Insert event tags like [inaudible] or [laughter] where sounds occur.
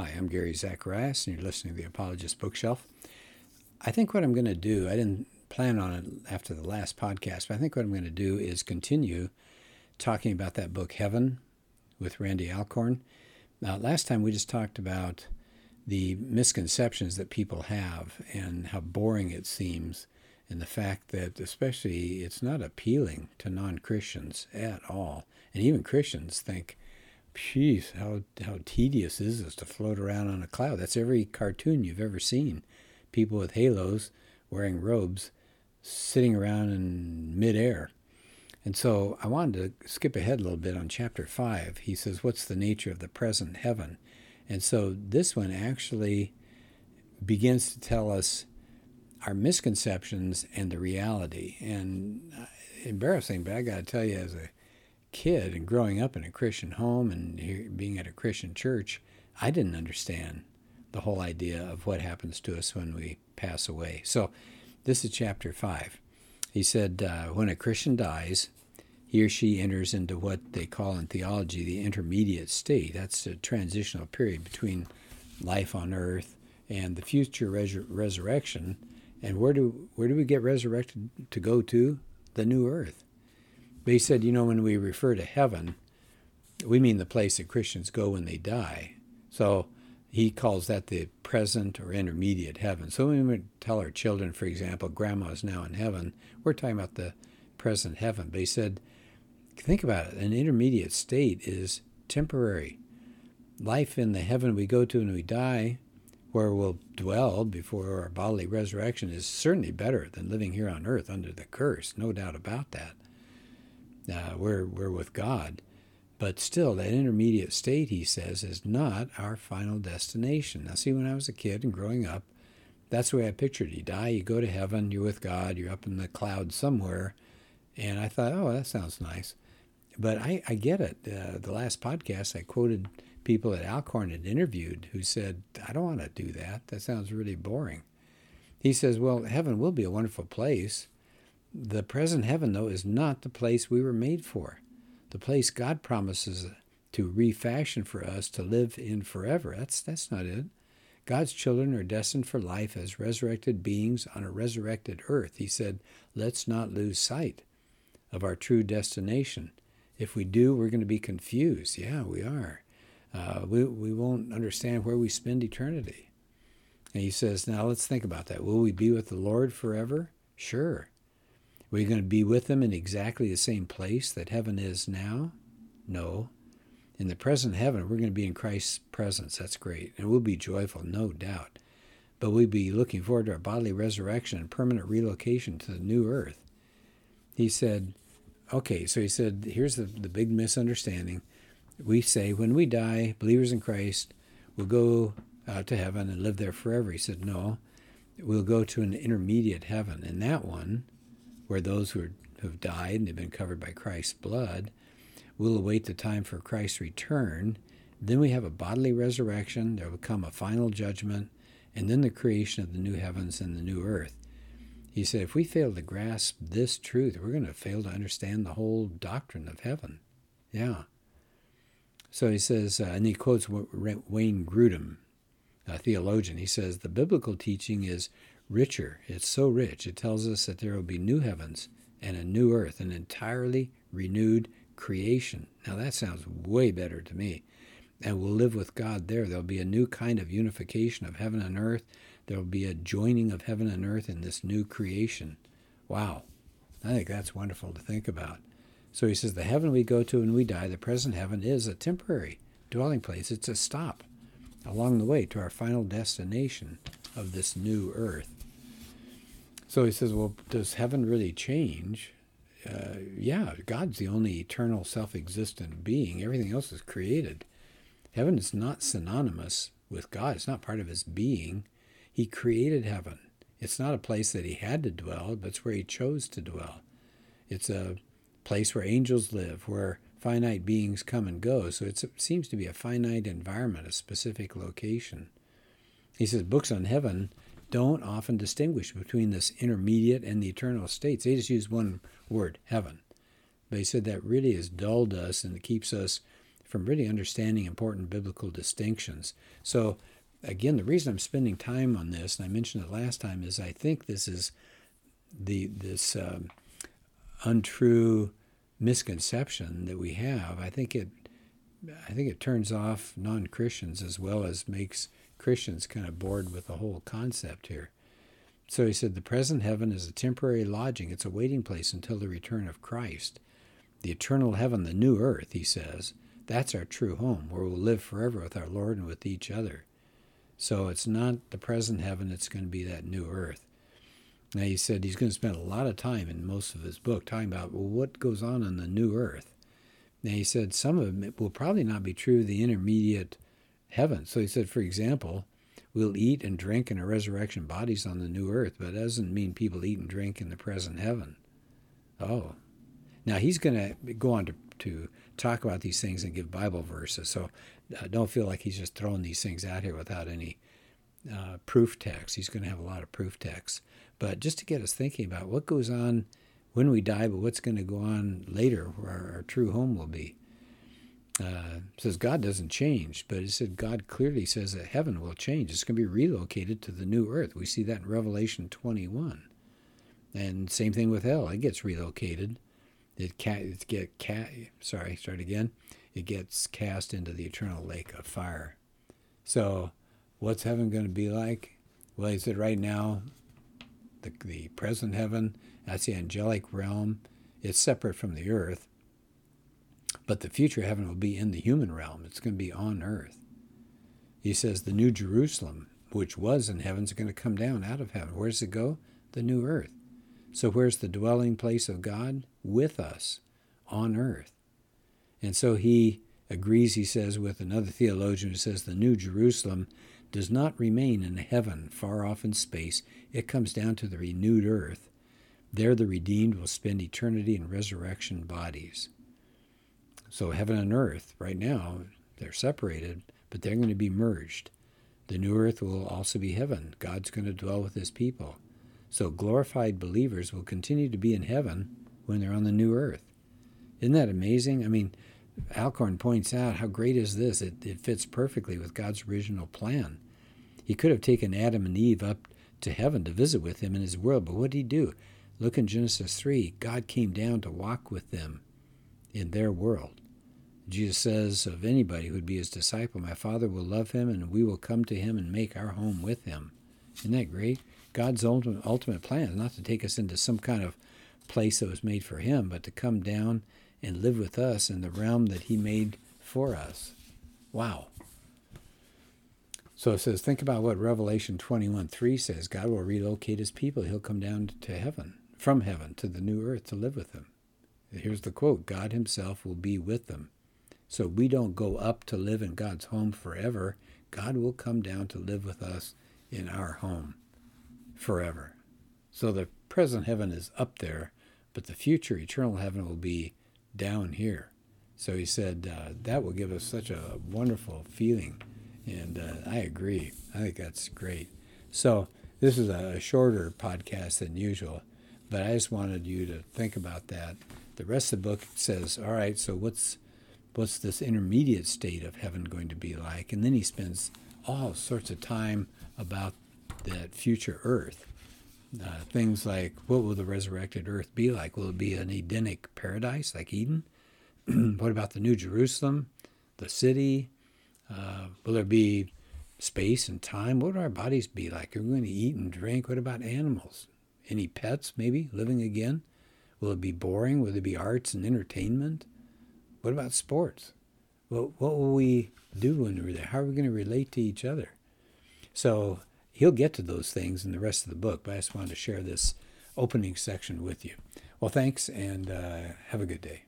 Hi, I'm Gary Zacharias, and you're listening to the Apologist Bookshelf. I think what I'm going to do, I didn't plan on it after the last podcast, but I think what I'm going to do is continue talking about that book, Heaven, with Randy Alcorn. Now, last time we just talked about the misconceptions that people have and how boring it seems, and the fact that, especially, it's not appealing to non Christians at all. And even Christians think, Jeez, how how tedious is this to float around on a cloud? That's every cartoon you've ever seen. People with halos, wearing robes, sitting around in midair. And so I wanted to skip ahead a little bit on chapter five. He says, "What's the nature of the present heaven?" And so this one actually begins to tell us our misconceptions and the reality. And uh, embarrassing, but I got to tell you, as a kid and growing up in a Christian home and being at a Christian church, I didn't understand the whole idea of what happens to us when we pass away. So, this is chapter 5. He said, uh, When a Christian dies, he or she enters into what they call in theology the intermediate state. That's a transitional period between life on earth and the future resur- resurrection. And where do, where do we get resurrected to go to? The new earth. But he said, you know, when we refer to heaven, we mean the place that Christians go when they die. So he calls that the present or intermediate heaven. So when we tell our children, for example, grandma's now in heaven, we're talking about the present heaven. But he said, think about it, an intermediate state is temporary. Life in the heaven we go to when we die, where we'll dwell before our bodily resurrection, is certainly better than living here on earth under the curse, no doubt about that uh, we're, we're with God. But still, that intermediate state, he says, is not our final destination. Now, see, when I was a kid and growing up, that's the way I pictured it. You die, you go to heaven, you're with God, you're up in the clouds somewhere. And I thought, oh, that sounds nice. But I, I get it. Uh, the last podcast, I quoted people that Alcorn had interviewed who said, I don't want to do that. That sounds really boring. He says, well, heaven will be a wonderful place. The present heaven, though, is not the place we were made for. The place God promises to refashion for us to live in forever. That's, that's not it. God's children are destined for life as resurrected beings on a resurrected earth. He said, let's not lose sight of our true destination. If we do, we're going to be confused. Yeah, we are. Uh, we, we won't understand where we spend eternity. And he says, now let's think about that. Will we be with the Lord forever? Sure. Are we going to be with them in exactly the same place that heaven is now? No. In the present heaven, we're going to be in Christ's presence. That's great. And we'll be joyful, no doubt. But we'll be looking forward to our bodily resurrection and permanent relocation to the new earth. He said, okay, so he said, here's the, the big misunderstanding. We say when we die, believers in Christ will go uh, to heaven and live there forever. He said, no, we'll go to an intermediate heaven. And that one, where those who, have died and have been covered by Christ's blood will await the time for Christ's return. Then we have a bodily resurrection. There will come a final judgment, and then the creation of the new heavens and the new earth. He said, if we fail to grasp this truth, we're going to fail to understand the whole doctrine of heaven. Yeah. So he says, uh, and he quotes Wayne Grudem, a theologian. He says, the biblical teaching is richer. It's so rich. It tells us that there will be new heavens and a new earth, an entirely renewed creation. Now, that sounds way better to me. And we'll live with God there. There'll be a new kind of unification of heaven and earth. There'll be a joining of heaven and earth in this new creation. Wow. I think that's wonderful to think about. So he says, The heaven we go to when we die, the present heaven, is a temporary dwelling place. It's a stop along the way to our final destination of this new earth. So he says, well, does heaven really change? Uh, yeah, God's the only eternal, self existent being. Everything else is created. Heaven is not synonymous with God, it's not part of his being. He created heaven. It's not a place that he had to dwell, but it's where he chose to dwell. It's a place where angels live, where finite beings come and go. So it seems to be a finite environment, a specific location. He says books on heaven don't often distinguish between this intermediate and the eternal states. They just use one word, heaven. They said that really has dulled us and it keeps us from really understanding important biblical distinctions. So, again, the reason I'm spending time on this, and I mentioned it last time, is I think this is the this um, untrue misconception that we have. I think it I think it turns off non Christians as well as makes Christians kind of bored with the whole concept here. So he said, The present heaven is a temporary lodging, it's a waiting place until the return of Christ. The eternal heaven, the new earth, he says, that's our true home, where we'll live forever with our Lord and with each other. So it's not the present heaven, it's going to be that new earth. Now, he said he's going to spend a lot of time in most of his book talking about, well, what goes on on the new earth. Now, he said some of it will probably not be true the intermediate heaven. So he said, for example, we'll eat and drink in our resurrection bodies on the new earth, but that doesn't mean people eat and drink in the present heaven. Oh. Now, he's going to go on to, to talk about these things and give Bible verses. So uh, don't feel like he's just throwing these things out here without any uh, proof text. He's going to have a lot of proof texts. But just to get us thinking about what goes on when we die, but what's going to go on later, where our, our true home will be. Uh, says God doesn't change, but it said God clearly says that heaven will change. It's going to be relocated to the new earth. We see that in Revelation 21. And same thing with hell. It gets relocated. It, ca- it get ca- sorry, start again. It gets cast into the eternal lake of fire. So, what's heaven going to be like? Well, he said right now, the, the present heaven that's the angelic realm. It's separate from the earth. But the future heaven will be in the human realm. It's going to be on earth. He says the new Jerusalem, which was in heaven, is going to come down out of heaven. Where does it go? The new earth. So where's the dwelling place of God? With us on earth. And so he agrees, he says, with another theologian who says the new Jerusalem does not remain in heaven far off in space. It comes down to the renewed earth there, the redeemed will spend eternity in resurrection bodies. So, heaven and earth, right now, they're separated, but they're going to be merged. The new earth will also be heaven. God's going to dwell with his people. So, glorified believers will continue to be in heaven when they're on the new earth. Isn't that amazing? I mean, Alcorn points out how great is this? It, it fits perfectly with God's original plan. He could have taken Adam and Eve up to heaven to visit with him in his world, but what did he do? Look in Genesis 3. God came down to walk with them in their world. Jesus says of anybody who would be his disciple, My Father will love him, and we will come to him and make our home with him. Isn't that great? God's ultimate, ultimate plan is not to take us into some kind of place that was made for him, but to come down and live with us in the realm that he made for us. Wow. So it says, think about what Revelation 21 3 says God will relocate his people, he'll come down to heaven from heaven to the new earth to live with them. Here's the quote God Himself will be with them. So we don't go up to live in God's home forever. God will come down to live with us in our home forever. So the present heaven is up there, but the future eternal heaven will be down here. So he said uh, that will give us such a wonderful feeling. And uh, I agree. I think that's great. So this is a shorter podcast than usual. But I just wanted you to think about that. The rest of the book says, all right, so what's what's this intermediate state of heaven going to be like? And then he spends all sorts of time about that future earth. Uh, things like what will the resurrected earth be like? Will it be an Edenic paradise like Eden? [clears throat] what about the New Jerusalem, the city? Uh, will there be space and time? What will our bodies be like? Are we going to eat and drink? What about animals? Any pets, maybe, living again? Will it be boring? Will there be arts and entertainment? What about sports? Well, what will we do when we're there? How are we going to relate to each other? So he'll get to those things in the rest of the book, but I just wanted to share this opening section with you. Well, thanks, and uh, have a good day.